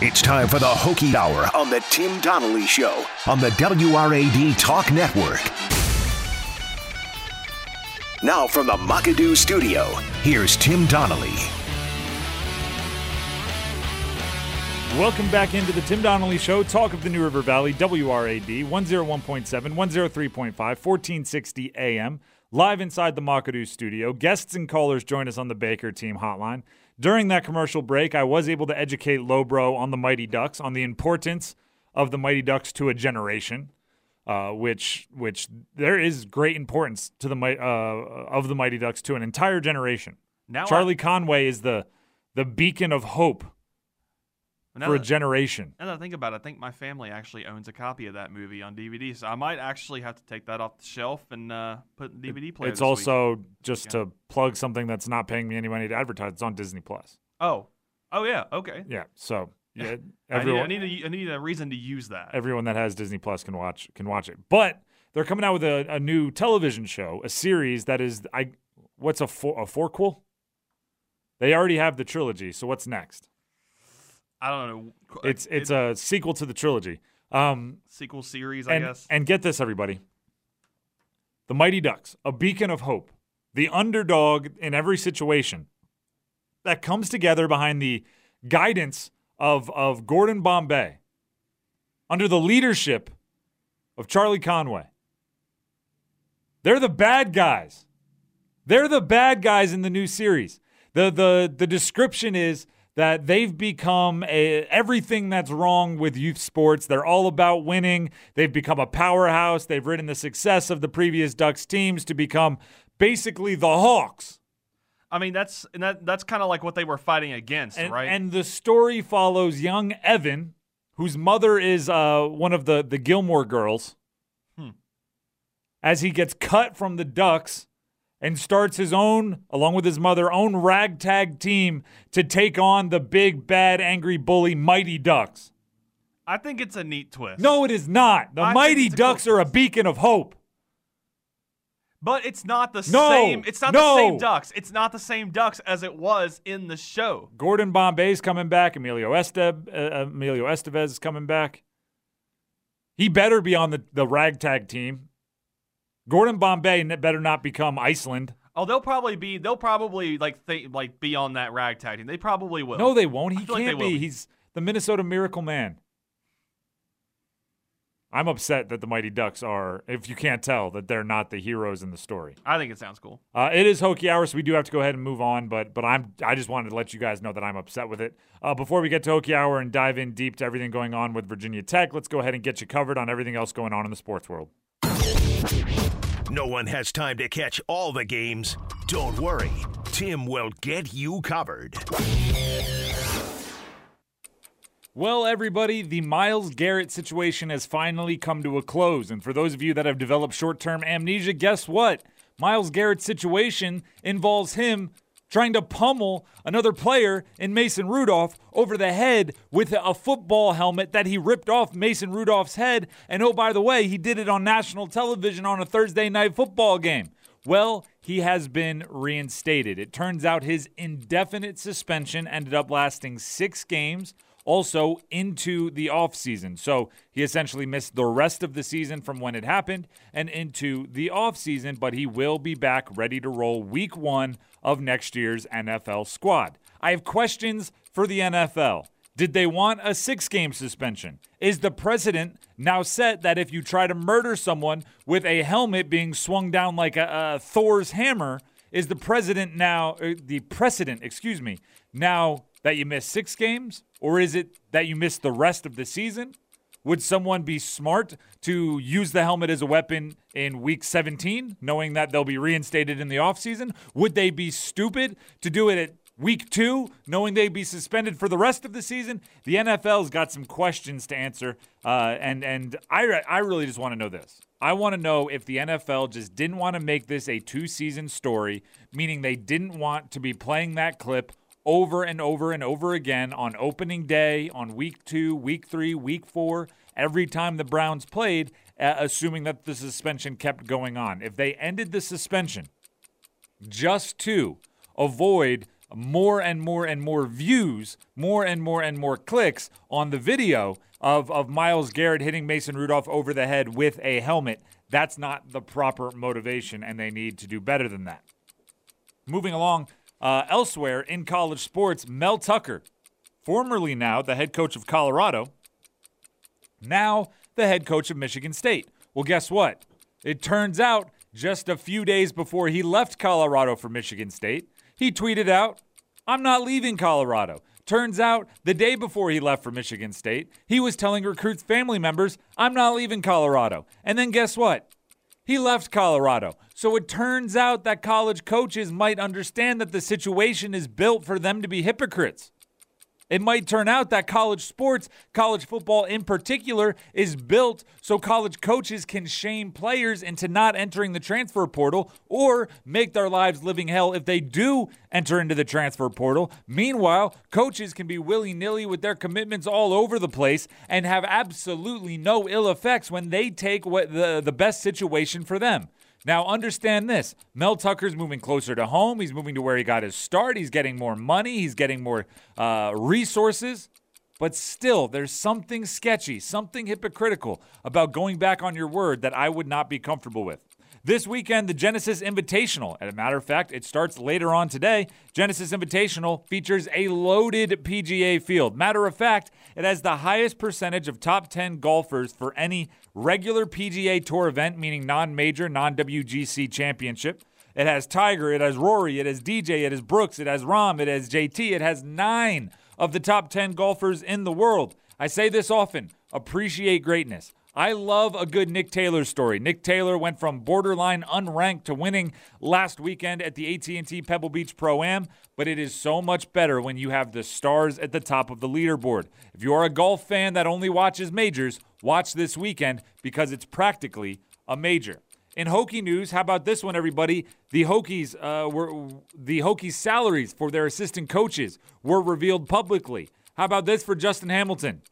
It's time for the Hokie Hour on the Tim Donnelly Show on the WRAD Talk Network. Now from the Mockadoo Studio, here's Tim Donnelly. Welcome back into the Tim Donnelly Show, talk of the New River Valley, WRAD 101.7, 103.5, 1460 AM, live inside the Mockadoo studio. Guests and callers join us on the Baker Team hotline. During that commercial break, I was able to educate Lobro on the Mighty Ducks, on the importance of the Mighty Ducks to a generation, uh, which which there is great importance to the uh, of the Mighty Ducks to an entire generation. Now Charlie I, Conway is the the beacon of hope for a generation. Now that I think about it, I think my family actually owns a copy of that movie on DVD, so I might actually have to take that off the shelf and uh, put in DVD player. It's also week. just Yeah. to plug something that's not paying me any money to advertise. It's on Disney Plus. oh, oh yeah, okay. Yeah, so yeah, I need, everyone, I need a, I need a reason to use that. everyone that has Disney Plus can watch can watch it. But they're coming out with a, a new television show, a series that is I what's a for, a fourquel? They already have the trilogy, so what's next? I don't know. It's It- it's a sequel to the trilogy. Um, sequel series, I and, guess. and get this, everybody. The Mighty Ducks, a beacon of hope, the underdog in every situation that comes together behind the guidance of, of Gordon Bombay, under the leadership of Charlie Conway. They're the bad guys. They're the bad guys in the new series. The, the, the description is that they've become a, everything that's wrong with youth sports. They're all about winning. They've become a powerhouse. They've ridden the success of the previous Ducks teams to become basically the Hawks. I mean, that's that that's kind of like what they were fighting against, And, right? and the story follows young Evan, whose mother is uh, one of the, the Gilmore girls, Hmm. as he gets cut from the Ducks and starts his own, along with his mother, own ragtag team to take on the big, bad, angry bully Mighty Ducks. I think it's a neat twist. No, it is not. The I Mighty a cool Ducks are a beacon of hope. but it's not the No, same. It's not no. the same ducks. It's not the same ducks as it was in the show. Gordon Bombay's coming back. Emilio Esteb, uh, Emilio Estevez is coming back. He better be on the, the ragtag team. Gordon Bombay better not become Iceland. Oh, they'll probably be. They'll probably like think like be on that ragtag team. They probably will. No, they won't. He like can't will be. be. He's the Minnesota Miracle Man. I'm upset that the Mighty Ducks are, if you can't tell, that they're not the heroes in the story. I think it sounds cool. Uh, it is Hokie Hour, so we do have to go ahead and move on. But but I'm I just wanted to let you guys know that I'm upset with it. Uh, before we get to Hokie Hour and dive in deep to everything going on with Virginia Tech, let's go ahead and get you covered on everything else going on in the sports world. No one has time to catch all the games. Don't worry, Tim will get you covered. Well, everybody, the Myles Garrett situation has finally come to a close. And for those of you that have developed short term amnesia, guess what? Myles Garrett's situation involves him trying to pummel another player in Mason Rudolph over the head with a football helmet that he ripped off Mason Rudolph's head. And oh, by the way, he did it on national television on a Thursday night football game. Well, he has been reinstated. It turns out his indefinite suspension ended up lasting six games, also into the offseason. So he essentially missed the rest of the season from when it happened and into the offseason, but he will be back ready to roll week one of next year's NFL squad. I have questions for the NFL. Did they want a six game suspension? Is the precedent now set that if you try to murder someone with a helmet being swung down like a, a Thor's hammer, is the president now, uh, the precedent, excuse me, now that you miss six games? Or is it that you miss the rest of the season? Would someone be smart to use the helmet as a weapon in week 17, knowing that they'll be reinstated in the offseason? Would they be stupid to do it at week two, knowing they'd be suspended for the rest of the season? The NFL's got some questions to answer, uh, and and I I really just want to know this. I want to know if the NFL just didn't want to make this a two-season story, meaning they didn't want to be playing that clip over and over and over again on opening day, on week two, week three, week four, every time the Browns played, uh, assuming that the suspension kept going on. If they ended the suspension just to avoid more and more and more views, more and more and more clicks on the video of, of Myles Garrett hitting Mason Rudolph over the head with a helmet. That's not the proper motivation, and they need to do better than that. Moving along, uh, elsewhere in college sports, Mel Tucker, formerly now the head coach of Colorado, now the head coach of Michigan State. Well, guess what? It turns out just a few days before he left Colorado for Michigan State, he tweeted out, I'm not leaving Colorado. Turns out the day before he left for Michigan State, he was telling recruits' family members, I'm not leaving Colorado. And then guess what? He left Colorado. So it turns out that college coaches might understand that the situation is built for them to be hypocrites. It might turn out that college sports, college football in particular, is built so college coaches can shame players into not entering the transfer portal or make their lives living hell if they do enter into the transfer portal. Meanwhile, coaches can be willy nilly with their commitments all over the place and have absolutely no ill effects when they take what the, the best situation for them. Now, understand this Mel Tucker's moving closer to home. He's moving to where he got his start. He's getting more money. He's getting more uh, resources. But still, there's something sketchy, something hypocritical about going back on your word that I would not be comfortable with. This weekend, the Genesis Invitational. As a matter of fact, it starts later on today. Genesis Invitational features a loaded PGA field. Matter of fact, it has the highest percentage of top 10 golfers for any regular PGA Tour event, meaning non major, non WGC championship. It has Tiger, it has Rory, it has DJ, it has Brooks, it has Rahm, it has JT. It has nine of the top 10 golfers in the world. I say this often appreciate greatness. I love a good Nick Taylor story. Nick Taylor went from borderline unranked to winning last weekend at the AT&T Pebble Beach Pro Am, but it is so much better when you have the stars at the top of the leaderboard. If you are a golf fan that only watches majors, watch this weekend because it's practically a major. In Hokie news, how about this one, everybody? The Hokies uh, were the Hokies' salaries for their assistant coaches were revealed publicly. How about this for Justin Hamilton?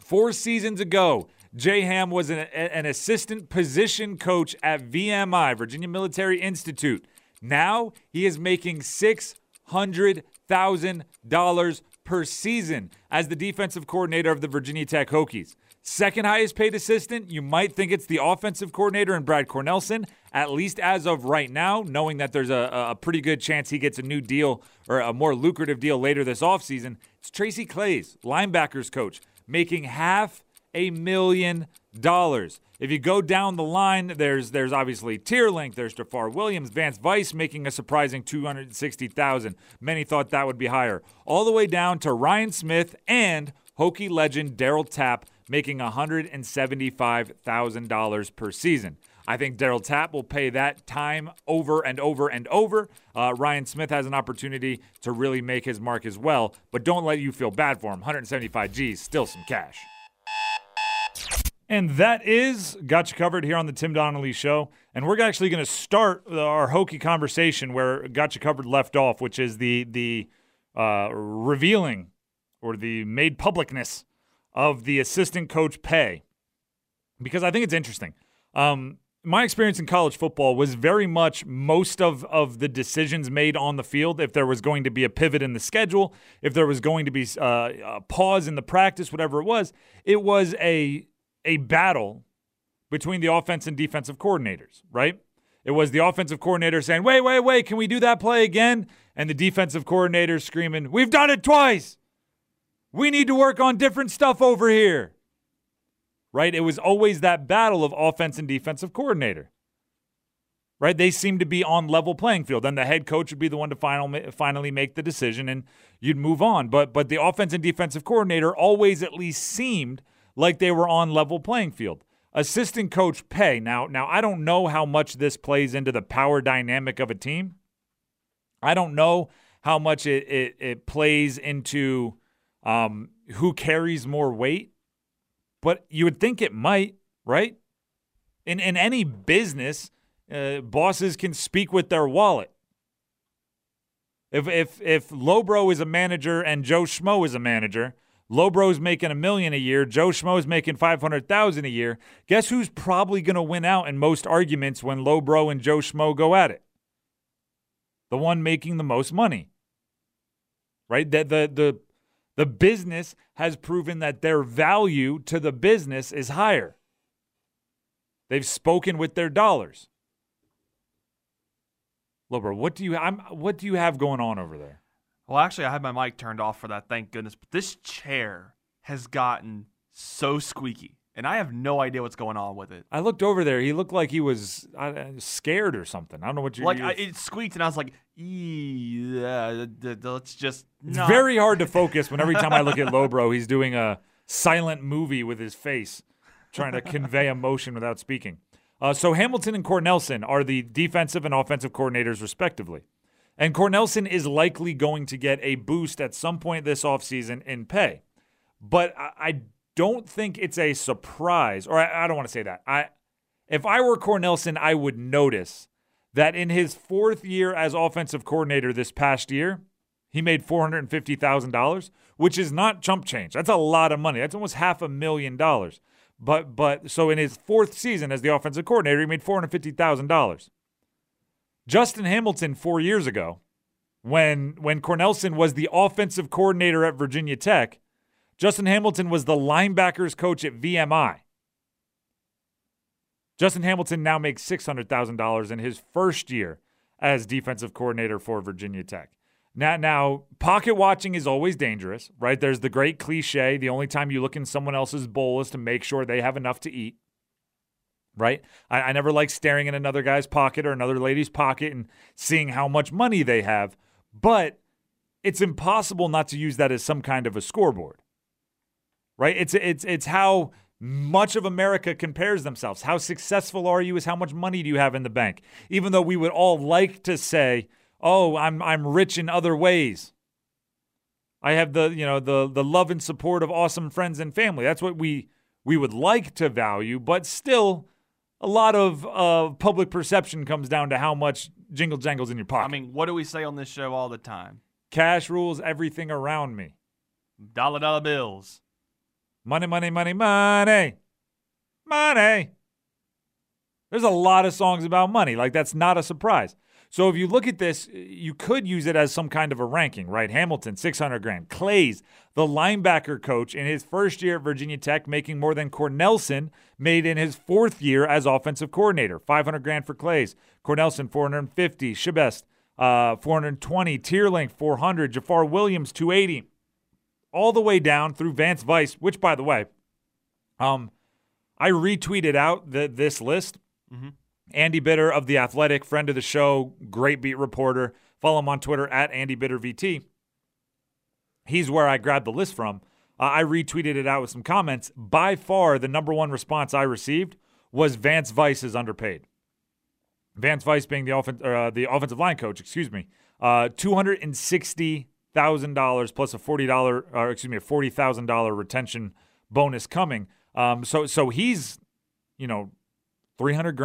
Four seasons ago, J Ham was an, an assistant position coach at VMI, Virginia Military Institute. Now he is making $600,000 per season as the defensive coordinator of the Virginia Tech Hokies. Second highest paid assistant, you might think it's the offensive coordinator and Brad Cornelsen, at least as of right now, knowing that there's a, a pretty good chance he gets a new deal or a more lucrative deal later this offseason. It's Tracy Claeys, linebackers coach, making half a million dollars. If you go down the line, there's there's obviously Teerlinck, there's Jafar Williams, Vance Vice making a surprising 260,000. Many thought that would be higher. All the way down to Ryan Smith and Hokie legend Darryl Tapp making $175,000 per season. I think Darryl Tapp will pay that time over and over and over. Uh, Ryan Smith has an opportunity to really make his mark as well, but don't let you feel bad for him. 175 G's, still some cash. And that is got you covered here on the Tim Donnelly Show. And we're actually going to start our Hokie conversation where got you covered left off, which is the the uh, revealing or the made publicness of the assistant coach pay, because I think it's interesting. Um, my experience in college football was very much most of, of the decisions made on the field. If there was going to be a pivot in the schedule, if there was going to be uh, a pause in the practice, whatever it was, it was a a battle between the offense and defensive coordinators, right? It was the offensive coordinator saying, wait, wait, wait, can we do that play again? And the defensive coordinator screaming, we've done it twice. We need to work on different stuff over here. Right? It was always that battle of offense and defensive coordinator. Right? They seemed to be on level playing field. Then the head coach would be the one to final, finally make the decision and you'd move on. But but the offense and defensive coordinator always at least seemed – like they were on level playing field. Assistant coach pay. Now, now I don't know how much this plays into the power dynamic of a team. I don't know how much it it, it plays into um, who carries more weight, but you would think it might, right? In in any business, uh, bosses can speak with their wallet. If if if Lobro is a manager and Joe Schmo is a manager, Lobro's making a million a year. Joe Schmo's making 500,000 a year. Guess who's probably going to win out in most arguments when Lobro and Joe Schmo go at it? The one making the most money. right? That the the the business has proven that their value to the business is higher. They've spoken with their dollars. Lober, what do you I'm what do you have going on over there? Well, actually, I had my mic turned off for that. Thank goodness. But this chair has gotten so squeaky, and I have no idea what's going on with it. I looked over there. He looked like he was uh, scared or something. I don't know what you're. Like I, it squeaked, and I was like, "Yeah, let's just." It's not. very hard to focus when every time I look at Lobro, he's doing a silent movie with his face, trying to convey emotion without speaking. Uh, so Hamilton and Cornelsen are the defensive and offensive coordinators, respectively. And Cornelsen is likely going to get a boost at some point this offseason in pay. But I, don't think it's a surprise, or I, don't want to say that. I if I were Cornelsen, I would notice that in his fourth year as offensive coordinator this past year, he made $450,000, which is not chump change. That's a lot of money. That's almost half a million dollars. But but so in his fourth season as the offensive coordinator, he made $450,000. Justin Hamilton 4 years ago, when when Cornelsen was the offensive coordinator at Virginia Tech, Justin Hamilton was the linebackers coach at VMI. Justin Hamilton now makes $600,000 in his first year as defensive coordinator for Virginia Tech. Now, now, pocket watching is always dangerous, right? There's the great cliche the only time you look in someone else's bowl is to make sure they have enough to eat, right? I, I never like staring in another guy's pocket or another lady's pocket and seeing how much money they have, but it's impossible not to use that as some kind of a scoreboard, right? It's, it's, it's how much of America compares themselves. How successful are you is how much money do you have in the bank? Even though we would all like to say, oh, I'm I'm rich in other ways. I have the you know the the love and support of awesome friends and family. That's what we we would like to value, but still, a lot of uh, public perception comes down to how much jingle jangles in your pocket. I mean, what do we say on this show all the time? Cash rules everything around me. Dollar dollar bills. Money, money, money, money, money. There's a lot of songs about money. Like that's not a surprise. So if you look at this, you could use it as some kind of a ranking, right? Hamilton, 600 grand. Claeys, the linebacker coach in his first year at Virginia Tech, making more than Cornelsen made in his fourth year as offensive coordinator. 500 grand for Claeys. Cornelsen, 450. Shibest, uh, 420. Teerlinck, 400. Jafar Williams, 280. All the way down through Vance Vice, which, by the way, um, I retweeted out the, this list. Mm-hmm. Andy Bitter of The Athletic, friend of the show, great beat reporter. Follow him on Twitter at Andy Bitter VT. He's where I grabbed the list from. Uh, I retweeted it out with some comments. By far, the number one response I received was Vance Vice is underpaid. Vance Vice being the, offen- uh, the offensive line coach, excuse me, uh, two hundred and sixty thousand dollars plus a forty dollar, or excuse me, a forty thousand dollar retention bonus coming. Um, so so he's, you know, three hundred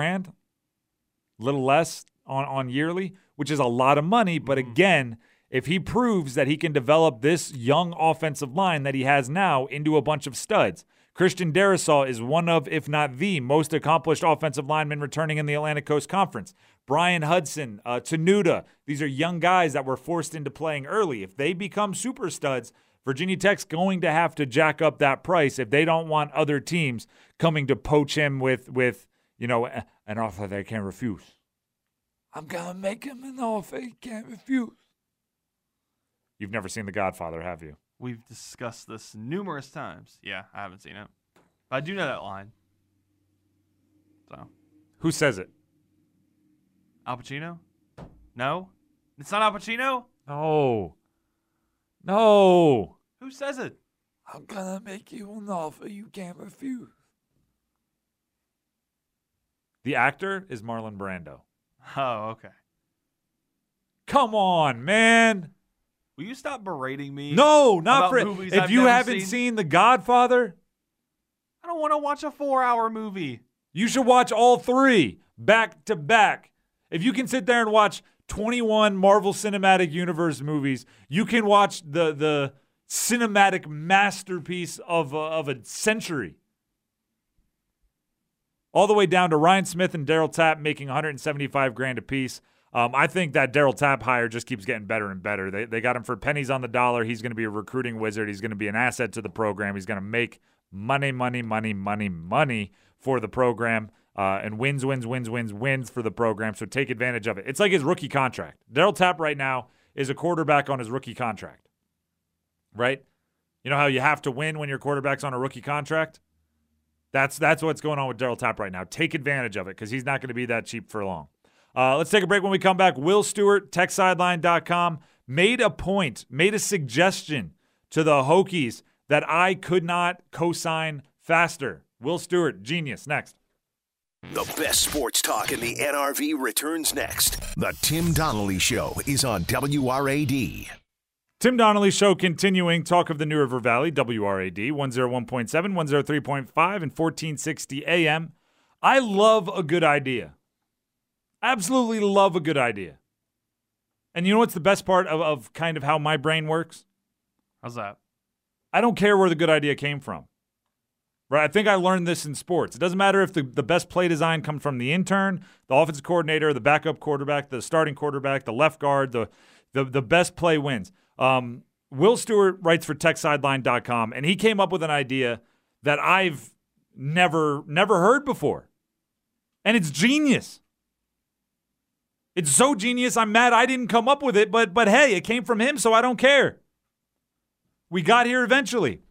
grand, little less on, on yearly, which is a lot of money. But again, if he proves that he can develop this young offensive line that he has now into a bunch of studs, Christian Darrisaw is one of, if not the most accomplished offensive lineman returning in the Atlantic Coast Conference. Bryan Hudson, uh, Tenuta, these are young guys that were forced into playing early. If they become super studs, Virginia Tech's going to have to jack up that price if they don't want other teams coming to poach him with with you know an offer they can't refuse. I'm gonna make him an offer he can't refuse. You've never seen The Godfather, have you? We've discussed this numerous times. Yeah, I haven't seen it. But I do know that line. So, Who says it? Al Pacino? No? It's not Al Pacino? No. No. Who says it? I'm gonna make you an offer you can't refuse. The actor is Marlon Brando. Oh, okay. Come on, man. Will you stop berating me? No, not for movies If I've you haven't seen? seen The Godfather, I don't want to watch a four hour movie. you should watch all three back to back. If you can sit there and watch 21 Marvel Cinematic Universe movies, you can watch the the cinematic masterpiece of a, of a century. All the way down to Ryan Smith and Darryl Tapp making 175 grand apiece. Um, I think that Darryl Tapp hire just keeps getting better and better. They, they got him for pennies on the dollar. He's going to be a recruiting wizard. He's going to be an asset to the program. He's going to make money, money, money, money, money for the program. Uh, and wins, wins, wins, wins, wins for the program. So take advantage of it. It's like his rookie contract. Darryl Tapp right now is a quarterback on his rookie contract, right? You know how you have to win when your quarterback's on a rookie contract? That's that's what's going on with Darryl Tapp right now. Take advantage of it because he's not going to be that cheap for long. Uh, let's take a break when we come back. Will Stewart, techsideline.com, made a point, made a suggestion to the Hokies that I could not co sign faster. Will Stewart, genius. Next. The best sports talk in the NRV returns next. The Tim Donnelly Show is on WRAD. Tim Donnelly Show continuing. Talk of the New River Valley, WRAD, 101.7, 103.5, and 1460 AM. I love a good idea. Absolutely love a good idea. And you know what's the best part of, of kind of how my brain works? How's that? I don't care where the good idea came from. Right? I think I learned this in sports. It doesn't matter if the, the best play design comes from the intern, the offensive coordinator, the backup quarterback, the starting quarterback, the left guard, the the, the best play wins. Um, Will Stewart writes for TechSideline.com, and he came up with an idea that I've never never heard before, and it's genius. It's so genius. I'm mad I didn't come up with it, but but hey, it came from him, so I don't care. We got here eventually.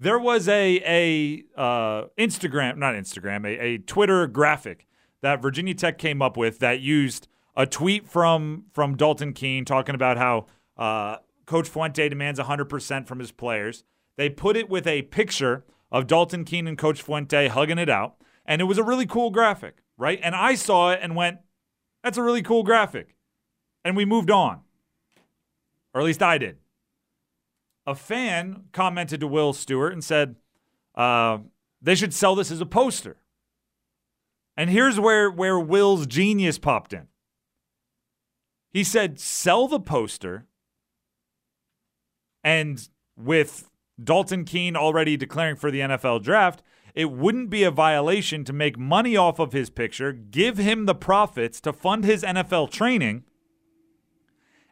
There was a a uh, Instagram, not Instagram, a, a Twitter graphic that Virginia Tech came up with that used a tweet from from Dalton Keene talking about how uh, Coach Fuente demands 100% from his players. They put it with a picture of Dalton Keene and Coach Fuente hugging it out, and it was a really cool graphic, right? And I saw it and went, "That's a really cool graphic," and we moved on, or at least I did. A fan commented to Will Stewart and said, uh, "They should sell this as a poster." And here's where where Will's genius popped in. He said, sell the poster. And with Dalton Keene already declaring for the NFL draft, it wouldn't be a violation to make money off of his picture, give him the profits to fund his NFL training,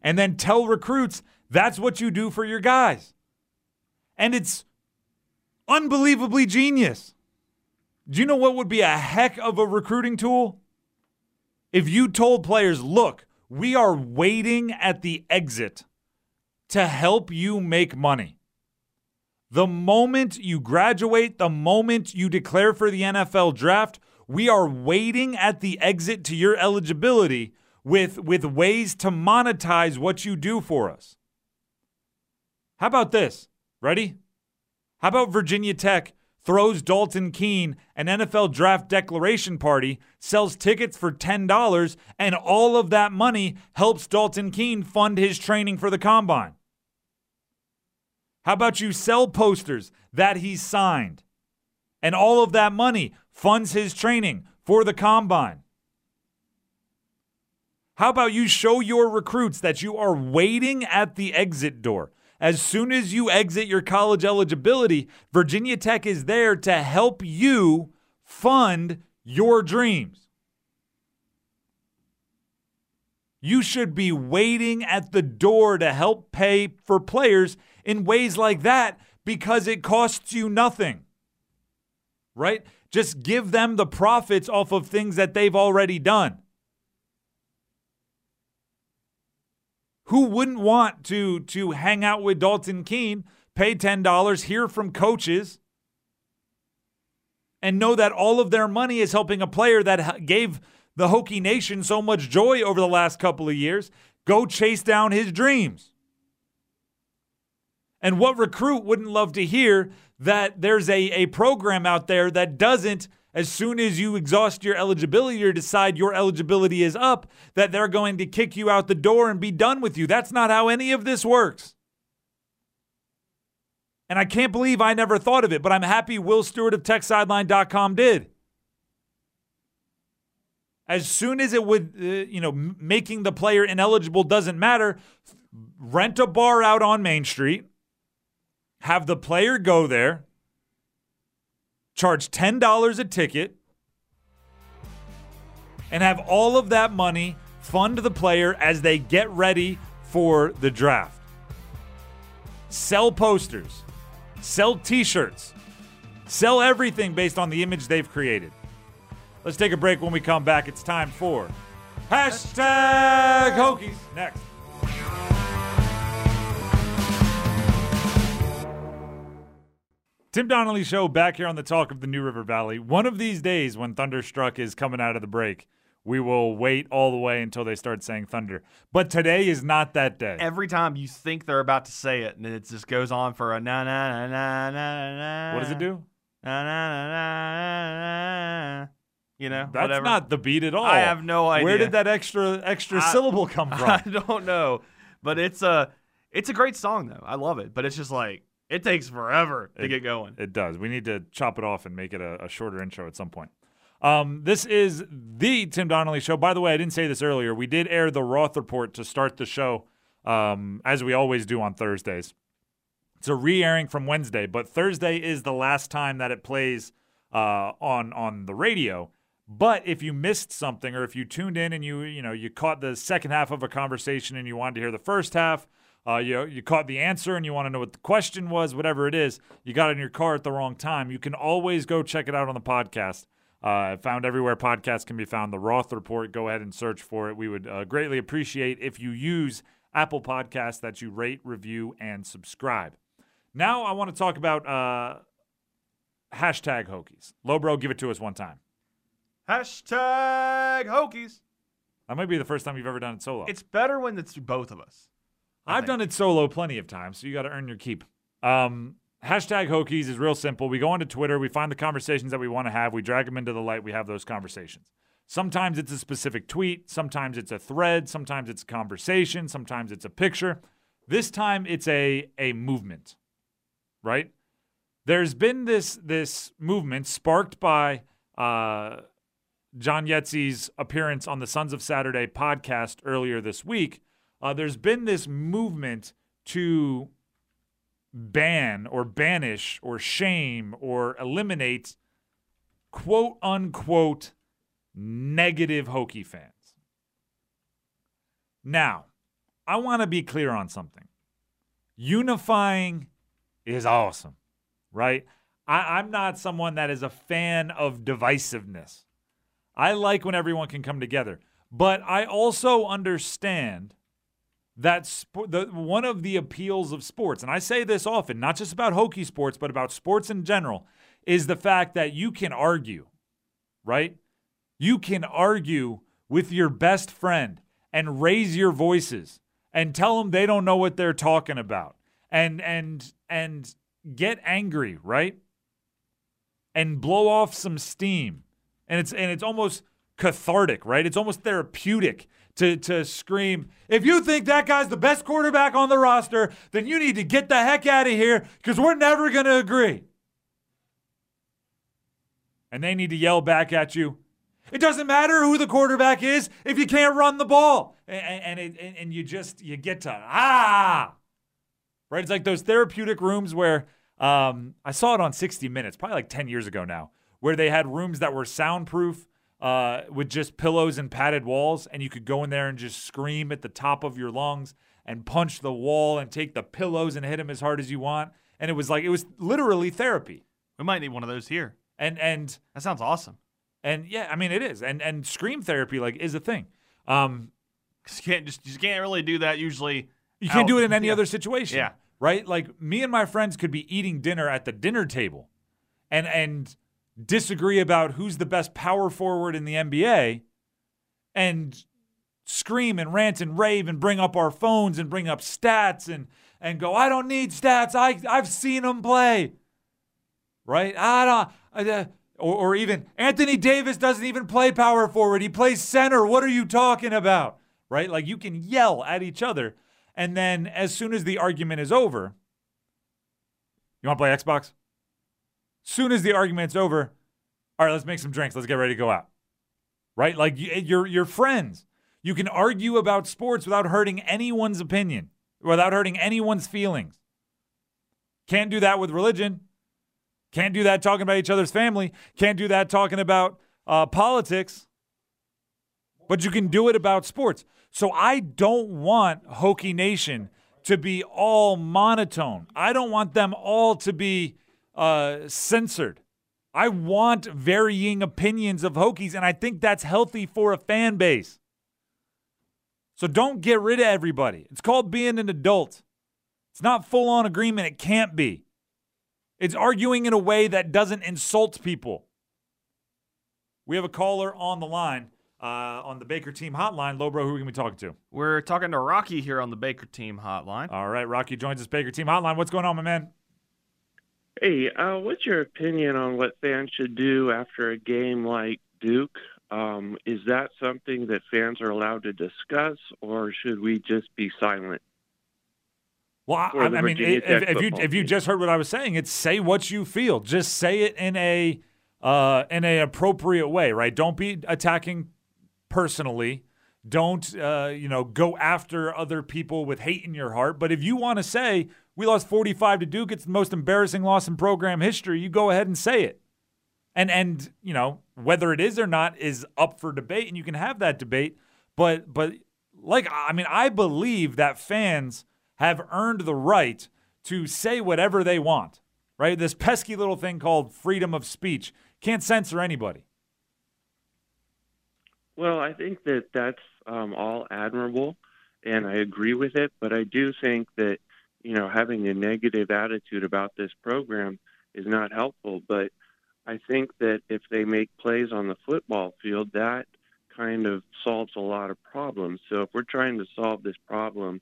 and then tell recruits that's what you do for your guys. And it's unbelievably genius. Do you know what would be a heck of a recruiting tool? If you told players, look, we are waiting at the exit to help you make money. The moment you graduate, the moment you declare for the NFL draft, we are waiting at the exit to your eligibility with, with ways to monetize what you do for us. How about this? Ready? How about Virginia Tech throws Dalton Keene an NFL draft declaration party, sells tickets for $10, and all of that money helps Dalton Keene fund his training for the combine. How about you sell posters that he's signed, and all of that money funds his training for the combine? How about you show your recruits that you are waiting at the exit door? As soon as you exit your college eligibility, Virginia Tech is there to help you fund your dreams. You should be waiting at the door to help pay for players in ways like that because it costs you nothing. Right? Just give them the profits off of things that they've already done. Who wouldn't want to to hang out with Dalton Keene, pay $10, hear from coaches, and know that all of their money is helping a player that gave the Hokie Nation so much joy over the last couple of years go chase down his dreams? And what recruit wouldn't love to hear that there's a, a program out there that doesn't as soon as you exhaust your eligibility or decide your eligibility is up, that they're going to kick you out the door and be done with you. That's not how any of this works. And I can't believe I never thought of it, but I'm happy Will Stewart of TechSideline.com did. As soon as it would, uh, you know, making the player ineligible doesn't matter, rent a bar out on Main Street, have the player go there charge $10 a ticket, and have all of that money fund the player as they get ready for the draft. Sell posters, sell t shirts, sell everything based on the image they've created. Let's take a break when we come back. It's time for hashtag Hokies. Next. Tim Donnelly Show back here on the talk of the New River Valley. One of these days when Thunderstruck is coming out of the break, we will wait all the way until they start saying Thunder. But today is not that day. Every time you think they're about to say it, and it just goes on for a na na na na na na. What does it do? Na na na na na. You know, That's whatever. not the beat at all. I have no idea. Where did that extra extra I- syllable come from? I don't know, but it's a it's a great song though. I love it, but it's just like it takes forever to It- get going. It does. We need to chop it off and make it a, a shorter intro at some point. Um, this is the Tim Donnelly Show. By the way, I didn't say this earlier. We did air the Roth report to start the show, um, as we always do on Thursdays. It's a re-airing from Wednesday, but Thursday is the last time that it plays uh, on on the radio. But if you missed something, or if you tuned in and you you know you caught the second half of a conversation and you wanted to hear the first half, uh, you you caught the answer and you want to know what the question was, whatever it is, you got in your car at the wrong time. You can always go check it out on the podcast. Uh, found everywhere podcasts can be found. The Roth Report. Go ahead and search for it. We would uh, greatly appreciate if you use Apple Podcasts that you rate, review, and subscribe. Now I want to talk about uh, hashtag Hokies. Lobro, give it to us one time. Hashtag Hokies. That might be the first time you've ever done it solo. It's better when it's both of us. I've done it solo plenty of times, so you got to earn your keep. Um, hashtag Hokies is real simple. We go onto Twitter, we find the conversations that we want to have, we drag them into the light, we have those conversations. Sometimes it's a specific tweet, sometimes it's a thread, sometimes it's a conversation, sometimes it's a picture. This time it's a a movement, right? There's been this this movement sparked by uh, John Yetzi's appearance on the Sons of Saturday podcast earlier this week, uh, there's been this movement to ban or banish or shame or eliminate quote unquote negative Hokie fans. Now, I want to be clear on something. Unifying is awesome, right? I, I'm not someone that is a fan of divisiveness. I like when everyone can come together, but I also understand that sp- the one of the appeals of sports, and I say this often, not just about Hokie sports, but about sports in general, is the fact that you can argue, right? You can argue with your best friend and raise your voices and tell them they don't know what they're talking about and and and get angry, right? And blow off some steam. And it's and it's almost cathartic, right? It's almost therapeutic to to scream, if you think that guy's the best quarterback on the roster, then you need to get the heck out of here because we're never going to agree. And they need to yell back at you. It doesn't matter who the quarterback is if you can't run the ball. And and, it, and, you just you get to ah. Right? It's like those therapeutic rooms where um, I saw it on 60 Minutes, probably like 10 years ago now, where they had rooms that were soundproof uh, with just pillows and padded walls, and you could go in there and just scream at the top of your lungs and punch the wall and take the pillows and hit them as hard as you want. And it was like it was literally therapy. We might need one of those here. And and That sounds awesome. and yeah, I mean it is. And and scream therapy like is a thing. Um, you can't just you can't really do that usually. You can't do it in any Yeah. other situation. Yeah. Right? Like me and my friends could be eating dinner at the dinner table and and disagree about who's the best power forward in the NBA and scream and rant and rave and bring up our phones and bring up stats and and go, I don't need stats. I I've seen them play. Right? I don't I, uh, or, or even Anthony Davis doesn't even play power forward. He plays center. What are you talking about? Right? Like you can yell at each other. And then as soon as the argument is over, you want to play Xbox? Soon as the argument's over, all right, let's make some drinks. Let's get ready to go out. Right? Like you, you're, you're friends. You can argue about sports without hurting anyone's opinion, without hurting anyone's feelings. Can't do that with religion. Can't do that talking about each other's family. Can't do that talking about uh, politics. but you can do it about sports. So I don't want Hokie Nation to be all monotone. I don't want them all to be uh, censored. I want varying opinions of Hokies, and I think that's healthy for a fan base. So don't get rid of everybody. It's called being an adult. It's not full on agreement. It can't be. It's arguing in a way that doesn't insult people. We have a caller on the line uh, on the Baker Team Hotline. Lobro, who are we going to be talking to? We're talking to Rocky here on the Baker Team Hotline. All right, Rocky joins us, Baker Team Hotline. What's going on, my man? Hey, uh, what's your opinion on what fans should do after a game like Duke? Um, is that something that fans are allowed to discuss, or should we just be silent? Well, I, I mean, if, if you if you just heard what I was saying, it's say what you feel. Just say it in a uh, in a appropriate way, right? Don't be attacking personally. Don't uh, you know go after other people with hate in your heart. But if you want to say we lost 45 to Duke, it's the most embarrassing loss in program history, you go ahead and say it. And and you know whether it is or not is up for debate, and you can have that debate. But but like I mean, I believe that fans have earned the right to say whatever they want. Right? This pesky little thing called freedom of speech can't censor anybody. Well, I think that that's um, all admirable, and I agree with it. But I do think that you know having a negative attitude about this program is not helpful. But I think that if they make plays on the football field, that kind of solves a lot of problems. So if we're trying to solve this problem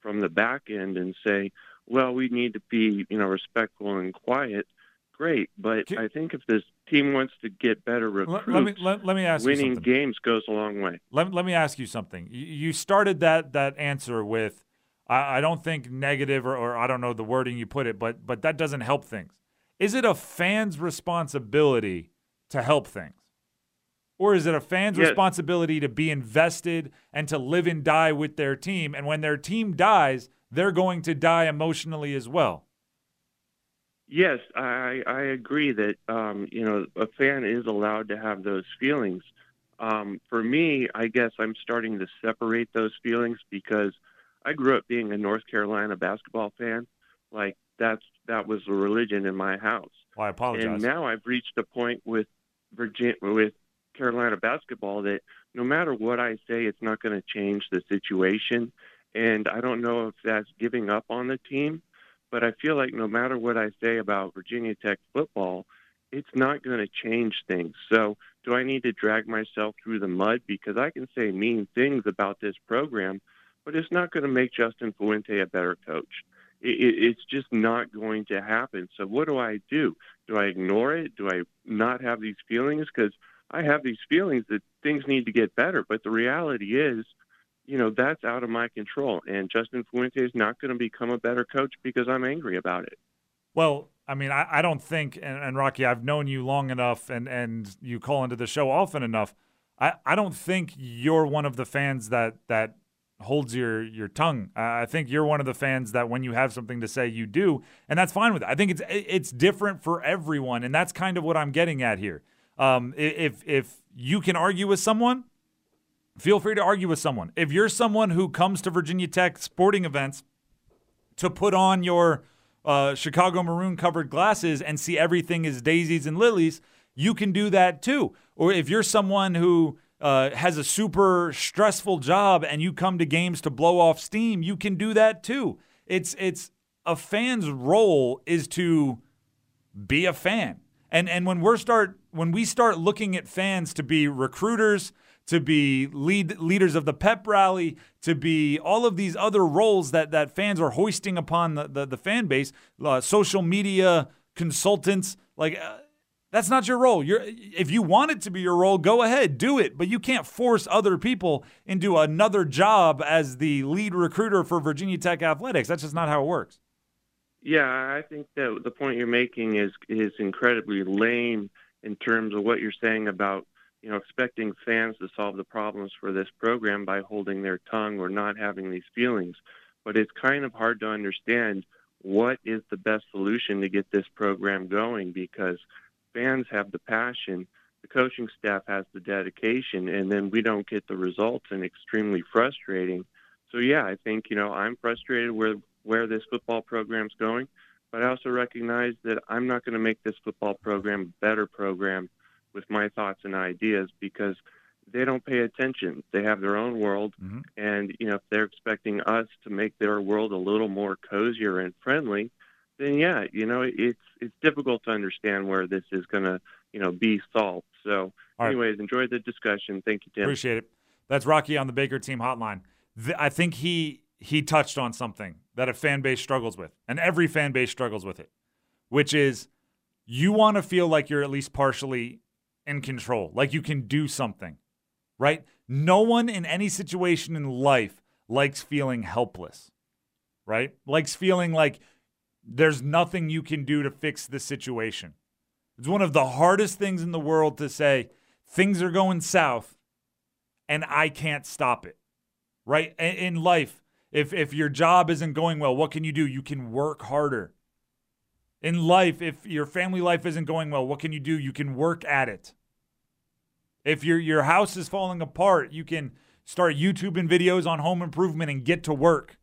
from the back end and say, well, we need to be you know respectful and quiet, great. But Can, I think if this team wants to get better recruits, let, me let, let me ask winning games goes a long way. Let, let me ask you something. You started that that answer with, I, I don't think negative or, or I don't know the wording you put it, but but that doesn't help things. Is it a fan's responsibility to help things? Or is it a fan's yes. responsibility to be invested and to live and die with their team? And when their team dies, they're going to die emotionally as well. Yes, I, I agree that um, you know a fan is allowed to have those feelings. Um, for me, I guess I'm starting to separate those feelings because I grew up being a North Carolina basketball fan. Like that's that was a religion in my house. Well, I apologize. And now I've reached a point with Virginia with Carolina basketball that no matter what I say, it's not going to change the situation. And I don't know if that's giving up on the team but I feel like no matter what I say about Virginia Tech football, it's not going to change things. So, do I need to drag myself through the mud? Because I can say mean things about this program, but it's not going to make Justin Fuente a better coach. it's just not going to happen. So, what do I do? Do I ignore it? Do I not have these feelings? Because I have these feelings that things need to get better. But the reality is, you know, that's out of my control. And Justin Fuente is not going to become a better coach because I'm angry about it. Well, I mean, I, I don't think, and, and, Rocky, I've known you long enough and, and you call into the show often enough. I, I don't think you're one of the fans that, that holds your, your tongue. I think you're one of the fans that when you have something to say, you do. And that's fine with it. I think it's, it's different for everyone. And that's kind of what I'm getting at here. Um, if, if you can argue with someone, Feel free to argue with someone. If you're someone who comes to Virginia Tech sporting events to put on your uh, Chicago maroon covered glasses and see everything as daisies and lilies, you can do that too. Or if you're someone who uh, has a super stressful job and you come to games to blow off steam, you can do that too. It's it's a fan's role is to be a fan. And and when we're start when we start looking at fans to be recruiters, to be lead leaders of the pep rally, to be all of these other roles that that fans are hoisting upon the the, the fan base, uh, social media consultants, like. Uh, that's not your role. You're, if you want it to be your role, go ahead, do it. But you can't force other people into another job as the lead recruiter for Virginia Tech athletics. That's just not how it works. Yeah, I think that the point you're making is is incredibly lame in terms of what you're saying about you know, expecting fans to solve the problems for this program by holding their tongue or not having these feelings. But it's kind of hard to understand what is the best solution to get this program going because fans have the passion. The coaching staff has the dedication, and then we don't get the results, and extremely frustrating. So yeah, I think you know I'm frustrated where where this football program's going, but I also recognize that I'm not going to make this football program a better program with my thoughts and ideas because they don't pay attention. They have their own world, Mhm. and you know if they're expecting us to make their world a little more cozier and friendly, then yeah, you know it's it's difficult to understand where this is going to you know be solved. So, right. anyways, enjoy the discussion. Thank you, Tim. Appreciate it. That's Rocky on the Baker Team Hotline. Th- I think he he touched on something that a fan base struggles with, and every fan base struggles with it, which is you want to feel like you're at least partially in control, like you can do something, right? No one in any situation in life likes feeling helpless, right? Likes feeling like there's nothing you can do to fix the situation. It's one of the hardest things in the world to say things are going south and I can't stop it. Right? In life, if if your job isn't going well, what can you do? You can work harder. In life, if your family life isn't going well, what can you do? You can work at it. If your your house is falling apart, you can start YouTubing videos on home improvement and get to work.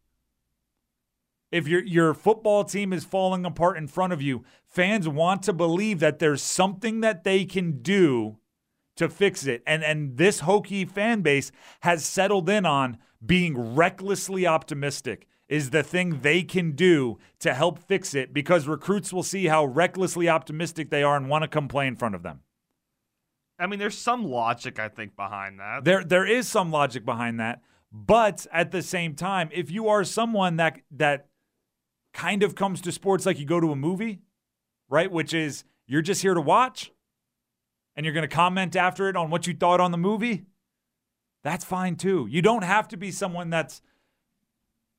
If your your football team is falling apart in front of you, fans want to believe that there's something that they can do to fix it. And and this Hokie fan base has settled in on being recklessly optimistic is the thing they can do to help fix it because recruits will see how recklessly optimistic they are and want to come play in front of them. I mean, there's some logic I think behind that. There there is some logic behind that, but at the same time, if you are someone that that kind of comes to sports like you go to a movie, right, which is you're just here to watch and you're going to comment after it on what you thought on the movie, that's fine too. You don't have to be someone that's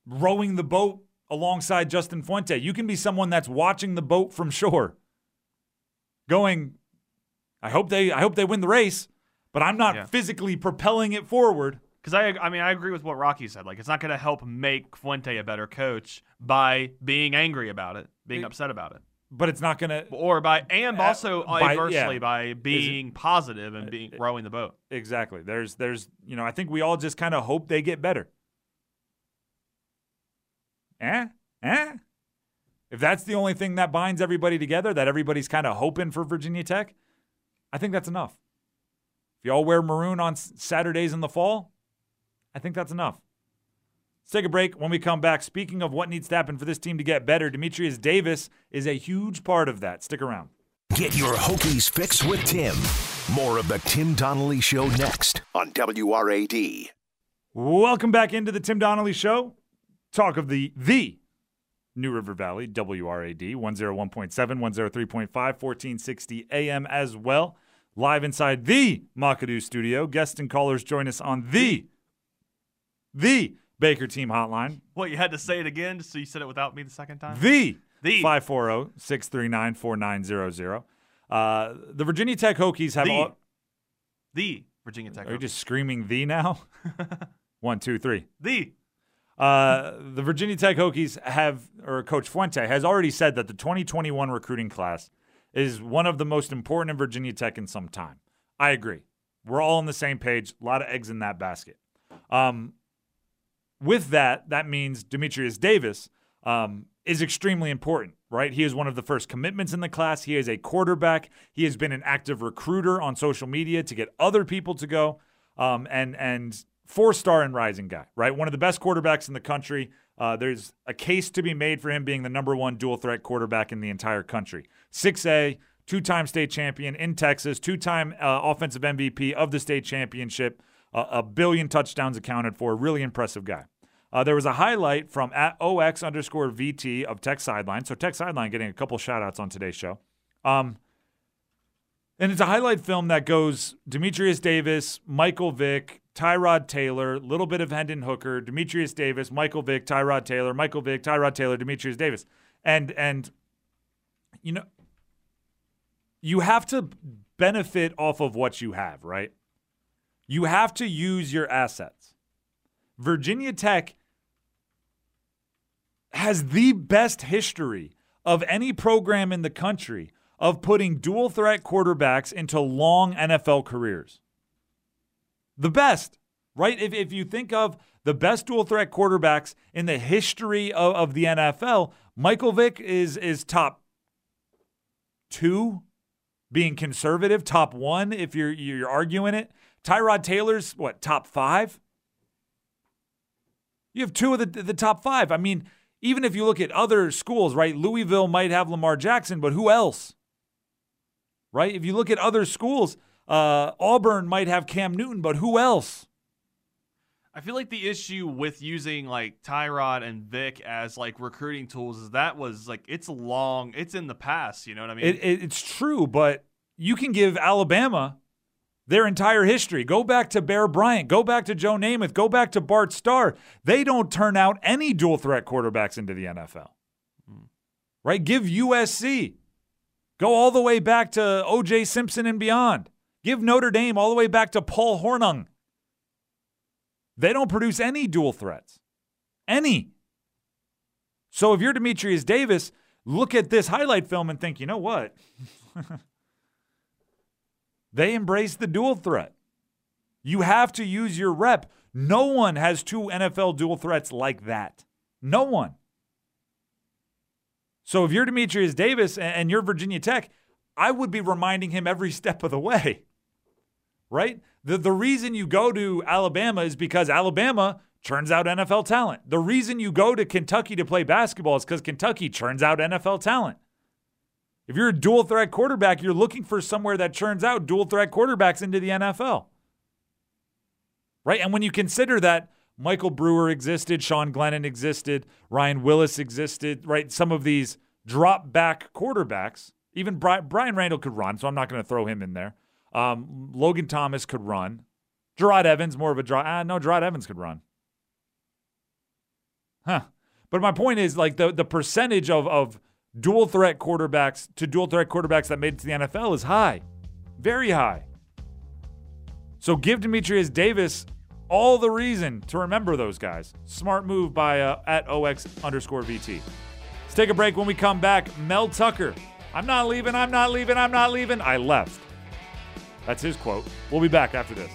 rowing the boat alongside Justin Fuente. You can be someone that's watching the boat from shore. Going, I hope they I hope they win the race, but I'm not Yeah. physically propelling it forward. Because I, I mean, I agree with what Rocky said. Like, it's not going to help make Fuente a better coach by being angry about it, being It- upset about it, But it's not gonna or by and Uh, also by- adversely yeah. by being positive and being rowing the boat. exactly. There's there's you know, I think we all just kind of hope they get better. Eh? Eh? If that's the only thing that binds everybody together, that everybody's kind of hoping for Virginia Tech, I think that's enough. If y'all wear maroon on Saturdays in the fall, I think that's enough. Let's take a break. When we come back, speaking of what needs to happen for this team to get better, Dematrius Davis is a huge part of that. Stick around. Get your Hokies fix with Tim. More of the Tim Donnelly Show next on WRAD. Welcome back into the Tim Donnelly Show. Talk of the the New River Valley, WRAD, 101.7, 103.5, 1460 AM as well. Live inside the Makadu studio. Guests and callers join us on the the Baker Team Hotline. What you had to say it again, just so you said it without me the second time. The The. 540 639 4900. Uh, The Virginia Tech Hokies have The. all. the Virginia Tech. Are you just screaming the now? One, two, three. the Uh, the Virginia Tech Hokies have, or Coach Fuente has already said that the 2021 recruiting class is one of the most important in Virginia Tech in some time. I agree. We're all on the same page. A lot of eggs in that basket. Um, with that, that means Dematrius Davis um, is extremely important, right? He is one of the first commitments in the class. He is a quarterback. He has been an active recruiter on social media to get other people to go, um, and and four star and rising guy, right? One of the best quarterbacks in the country. Uh, there's a case to be made for him being the number one dual threat quarterback in the entire country. 6A, two time state champion in Texas, two time uh, offensive MVP of the state championship, a billion touchdowns accounted for. Really impressive guy. Uh, there was a highlight from at OX underscore VT of Tech Sideline. So Tech Sideline getting a couple shout outs on today's show. Um, and it's a highlight film that goes Dematrius Davis, Michael Vick, Tyrod Taylor, little bit of Hendon Hooker, Dematrius Davis, Michael Vick, Tyrod Taylor, Michael Vick, Tyrod Taylor, Dematrius Davis. And and you know you have to benefit off of what you have, right? You have to use your assets. Virginia Tech has the best history of any program in the country of putting dual threat quarterbacks into long NFL careers. The best, right? If, if you think of the best dual threat quarterbacks in the history of, of the NFL, Michael Vick is, is top two, being conservative, top one if you're, you're arguing it. Tyrod Taylor's what, top five? You have two of the, the top five. I mean, even if you look at other schools, right? Louisville might have Lamar Jackson, but who else? Right? If you look at other schools, uh, Auburn might have Cam Newton, but who else? I feel like the issue with using like Tyrod and Vick as like recruiting tools is that was like it's long, it's in the past. You know what I mean? It, it, it's true, but you can give Alabama their entire history. Go back to Bear Bryant. Go back to Joe Namath. Go back to Bart Starr. They don't turn out any dual threat quarterbacks into the NFL. Hmm. Right? Give USC. Go all the way back to OJ Simpson and beyond. Give Notre Dame all the way back to Paul Hornung. They don't produce any dual threats. Any. So if you're Dematrius Davis, look at this highlight film and think, you know what? They embrace the dual threat. You have to use your rep. No one has two NFL dual threats like that. No one. So if you're Dematrius Davis and you're Virginia Tech, I would be reminding him every step of the way. Right? The, the reason you go to Alabama is because Alabama churns out NFL talent. The reason you go to Kentucky to play basketball is because Kentucky churns out NFL talent. If you're a dual threat quarterback, you're looking for somewhere that churns out dual threat quarterbacks into the NFL. Right? And when you consider that Michael Brewer existed, Sean Glennon existed, Ryan Willis existed, right? Some of these drop back quarterbacks, even Brian, Bryan Randall could run, so I'm not going to throw him in there. Um, Logan Thomas could run. Jerod Evans, more of a draw. Ah, no, Jerod Evans could run. Huh. But my point is like the, the percentage of, of dual threat quarterbacks to dual threat quarterbacks that made it to the NFL is high, very high. So give Dematrius Davis all the reason to remember those guys. Smart move by uh, at OX underscore VT. Let's take a break. When we come back, Mel Tucker. I'm not leaving, I'm not leaving, I'm not leaving. I left. That's his quote. We'll be back after this.